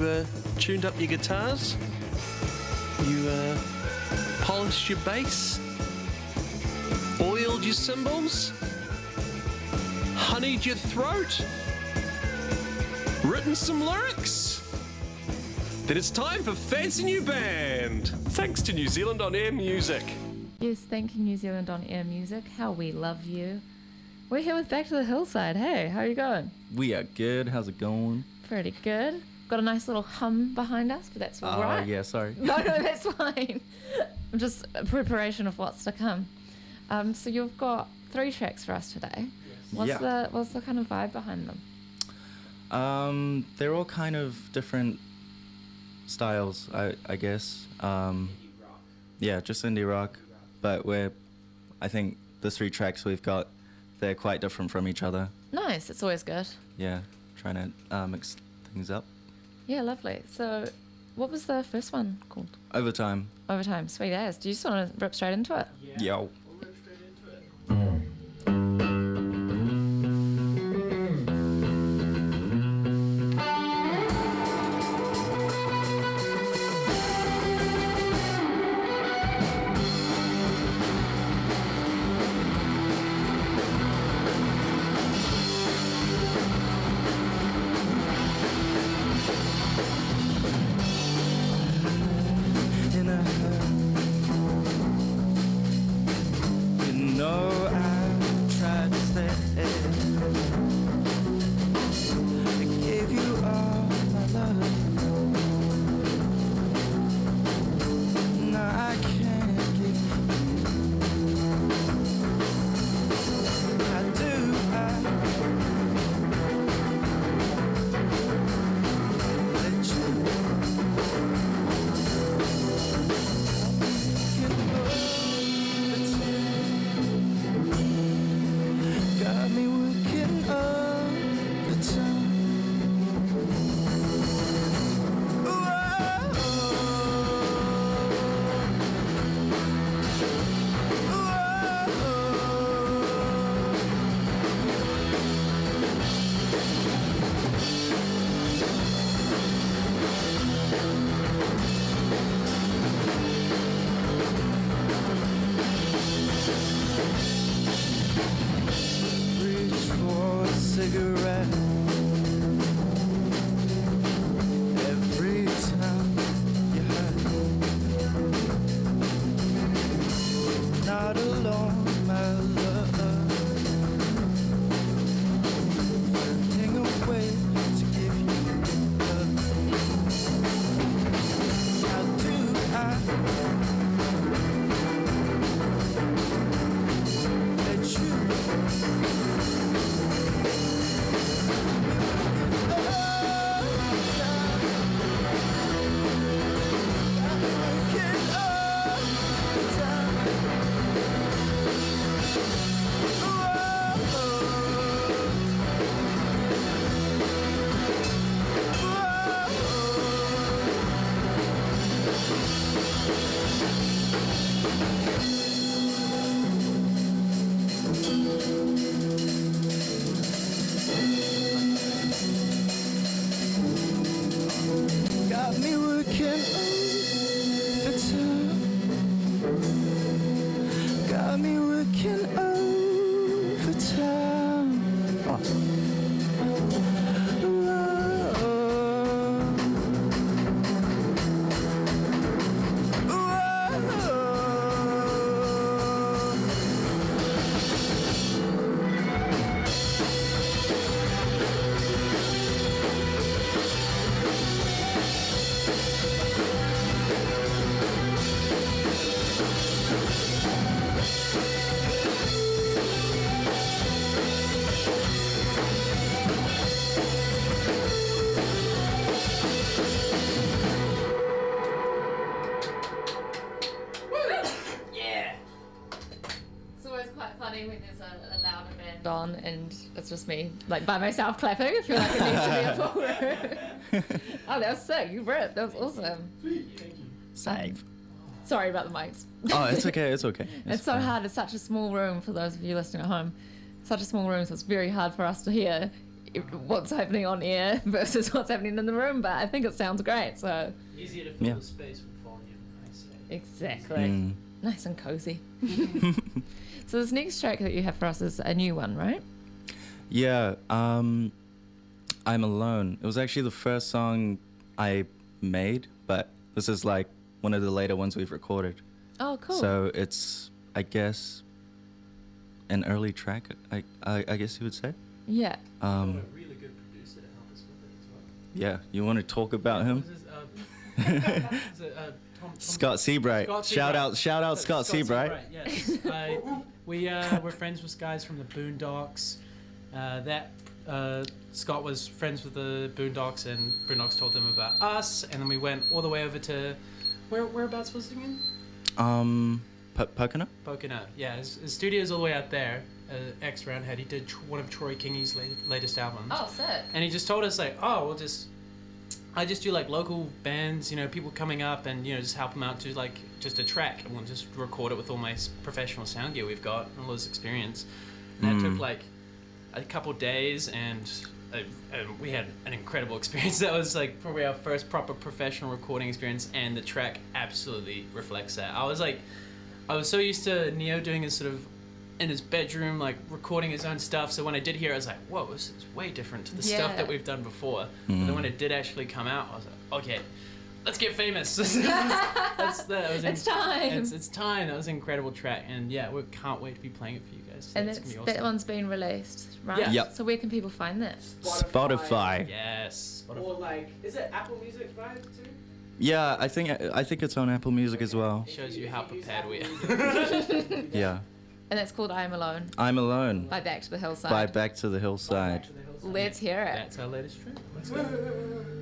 you uh, tuned up your guitars? You uh, polished your bass? Oiled your cymbals? Honeyed your throat? Written some lyrics? Then it's time for Fancy New Band! Thanks to New Zealand On Air Music. Yes, thank you, New Zealand on Air Music. How we love you. We're here with Back to the Hillside. Hey, how are you going? We are good. How's it going? Pretty good. Got a nice little hum behind us, but that's all Oh, right. yeah, sorry. No, no, that's fine. Just a preparation of what's to come. Um, so you've got three tracks for us today. What's Yeah. the what's the kind of vibe behind them? Um, they're all kind of different styles, I, I guess. Um, yeah, just indie rock. But we're, I think the three tracks we've got, they're quite different from each other. Nice. It's always good. Yeah, trying to uh, mix things up. Yeah, lovely. So, what was the first one called? Over time. Overtime. Sweet ass. Do you just want to rip straight into it? Yo. Not alone, quite funny when there's a, a louder band on and it's just me, like by myself clapping. I feel like it needs to be a full room. oh, that was sick. You ripped. That was awesome. Save. Sorry about the mics. Oh, it's okay. It's okay. It's so hard. It's such a small room for those of you listening at home. Such a small room, so it's very hard for us to hear what's happening on air versus what's happening in the room. But I think it sounds great. So Easier to fill Yeah. the space with volume, I say. exactly, Mm. Nice and cozy. so this next track that you have for us is a new one, right? Yeah, um, I'm alone. It was actually the first song I made, but this is like one of the later ones we've recorded. Oh, cool. So it's, I guess, an early track. I, I, I guess you would say. yeah. Um, really good producer to help us with it as well. yeah, you want to talk about him? What is his, uh, is it, uh, Tom, Tom, Scott Seabright. Scott Shout Seabright. out, shout out, Scott, Seabright. Yes, I, we uh, we're friends with guys from the Boondocks. Uh, that uh, Scott was friends with the Boondocks, and Boondocks told them about us, and then we went all the way over to where whereabouts was it again? Um, P- Pokeno? Pokeno. Yeah, his, his studio's all the way out there. Uh, X Roundhead. He did tr- one of Troy Kingi's la- latest albums. Oh, sick. And he just told us like, oh, we'll just, I just do like local bands, you know, people coming up and you know just help them out to like just a track, and we'll just record it with all my professional sound gear we've got, and all this experience. And that Mm. took like a couple days, and, uh, and we had an incredible experience. That was like probably our first proper professional recording experience, and the track absolutely reflects that. I was like, I was so used to Neo doing his sort of in his bedroom, like recording his own stuff. So when I did hear it, I was like, whoa, this is way different to the stuff that we've done before. But then when it did actually come out, I was like, okay, let's get famous. That's, that was It's time. It's, it's time. That was an incredible track. And yeah, we can't wait to be playing it for you guys. And it's it's, gonna be that awesome. one's been released, right? Yeah. Yep. So where can people find that? Spotify. Yes. Spotify. Or like, is it Apple Music Vibe too? Yeah, I think I think it's on Apple Music as well. Shows you how prepared we are. Yeah. And that's called I Am Alone I'm alone. by Back to the Hillside. By Back to the Hillside. Let's hear it. That's our latest track. Let's go.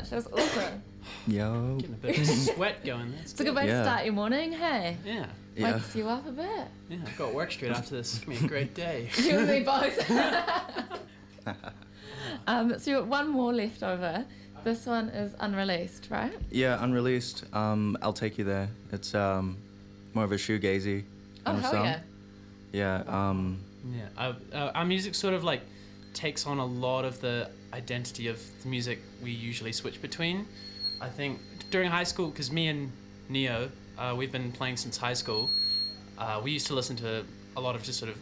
Much. That was awesome. Yo. Getting a bit of sweat going. That's It's a good good. way to start your morning. Hey, Yeah. Yeah. wakes you up a bit. Yeah, I've got work straight after this. It's gonna be a great day. You and me both. um, so you've got one more left over. This one is unreleased, right? Yeah, unreleased. Um, I'll take you there. It's um, more of a shoegazy Oh of hell song. yeah! Yeah. Um, Yeah, uh, uh, our music sort of like takes on a lot of the identity of the music we usually switch between. I think during high school, because me and Neo, uh, we've been playing since high school. Uh, we used to listen to a lot of just sort of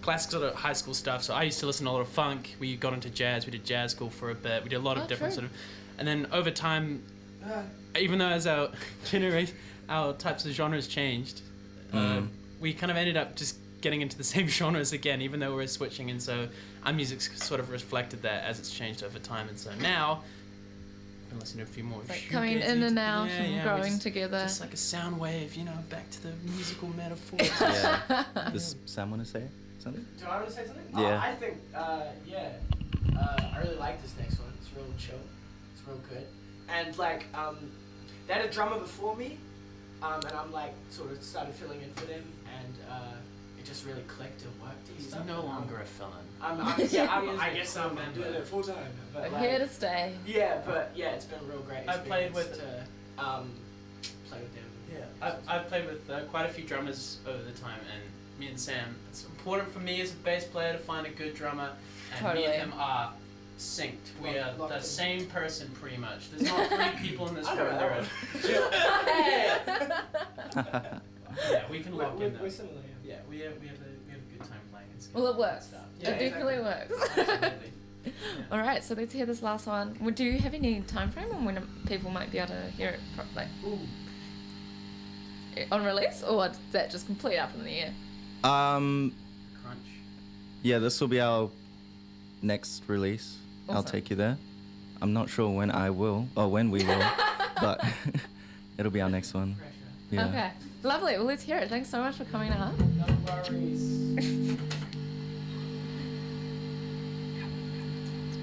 classic sort of high school stuff. So I used to listen to a lot of funk. We got into jazz. We did jazz school for a bit. We did a lot of Oh, different true. sort of, and then over time, even though as our generation, our types of genres changed, uh, Mm. we kind of ended up just getting into the same genres again, even though we were switching. And so our music's sort of reflected that as it's changed over time. And so now, I've been listening to a few more. It's like coming in and out Yeah, and yeah, growing just, together. Just like a sound wave, you know, back to the musical metaphor. yeah. Does Sam want to say something? Do I want to say something? Yeah. Oh, I think, uh, yeah. Uh, I really like this next one. It's real chill. It's real good. And like, um, they had a drummer before me, um, and I'm like sort of started filling in for them, and uh, it just really clicked and worked. And He's stuff. no longer a fill-in. I'm, I'm, yeah, I'm, He is I a guess I'm member. doing it full time. But We're like, here to stay. yeah, but yeah, it's been a real great. I've played with- to um, play with them. Yeah, I've, I've played with uh, quite a few drummers over the time, and me and Sam, it's important for me as a bass player to find a good drummer, and me and him are synced. We are Locked- locked the in. same person pretty much. There's not three people in this room. that There one. are. yeah, we can We're, lock we're, in we're similar. Yeah. Yeah, we have, we have a we have a good time playing. It's Well, it works. stuff. it definitely exactly. works. Absolutely. All right, so let's hear this last one. Well, Do you have any time frame on when people might be able to hear it pro- like on release, or is that just complete up in the air? Um, Crunch. yeah, this will be our next release. I'll take you there. I'm not sure when I will, or when we will, but it'll be our next one. Yeah. Okay, lovely. Well, let's hear it. Thanks so much for coming up. No worries.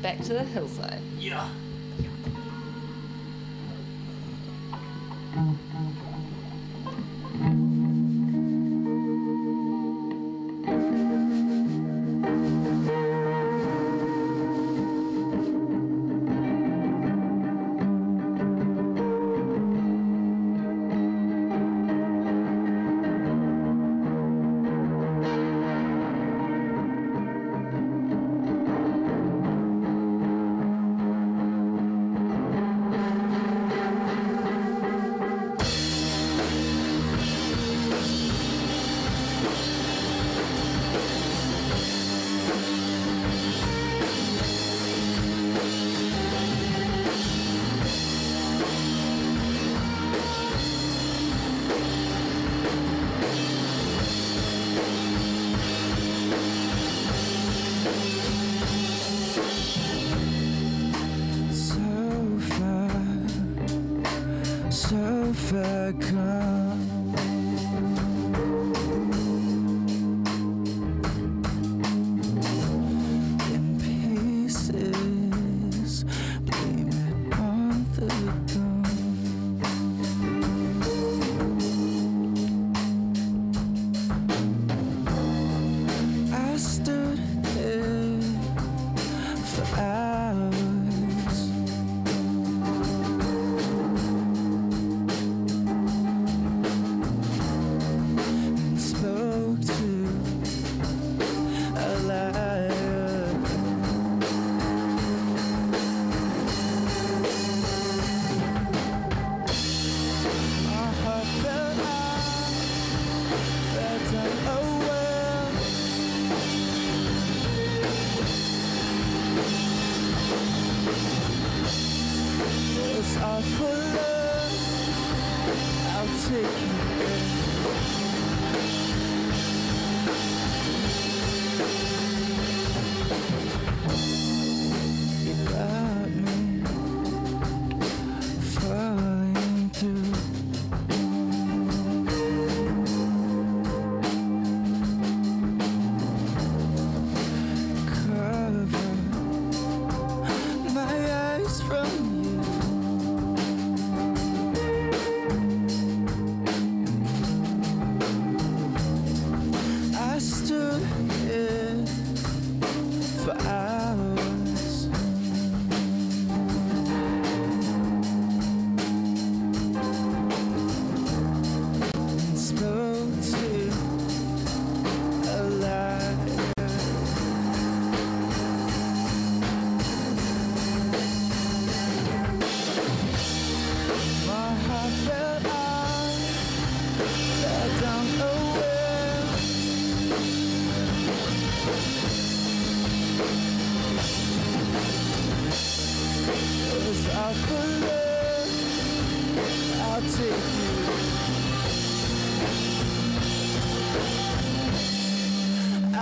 Back to the hillside. Yeah. So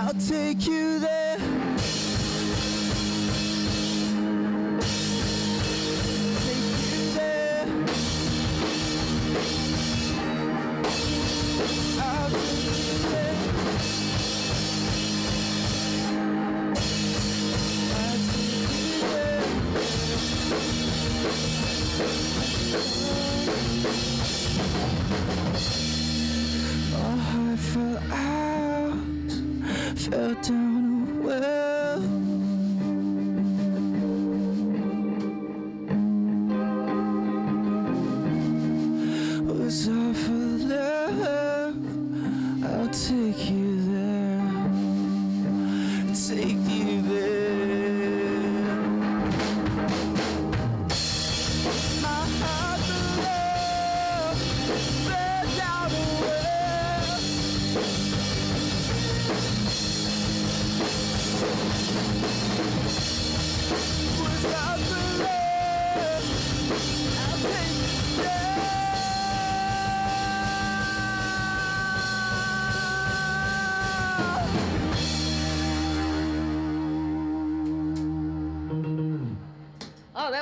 I'll take you there. Fell down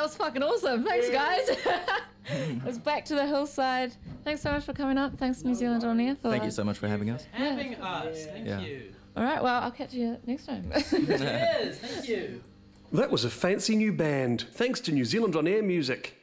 was fucking awesome. Thanks, guys. It's back to the hillside. Thanks so much for coming up. Thanks, New Zealand On Air. For Thank you so much for having us. Having us. Thank Yeah. you. All right, well, I'll catch you next time. Cheers. Thank you. That was a fancy new band. Thanks to New Zealand On Air Music.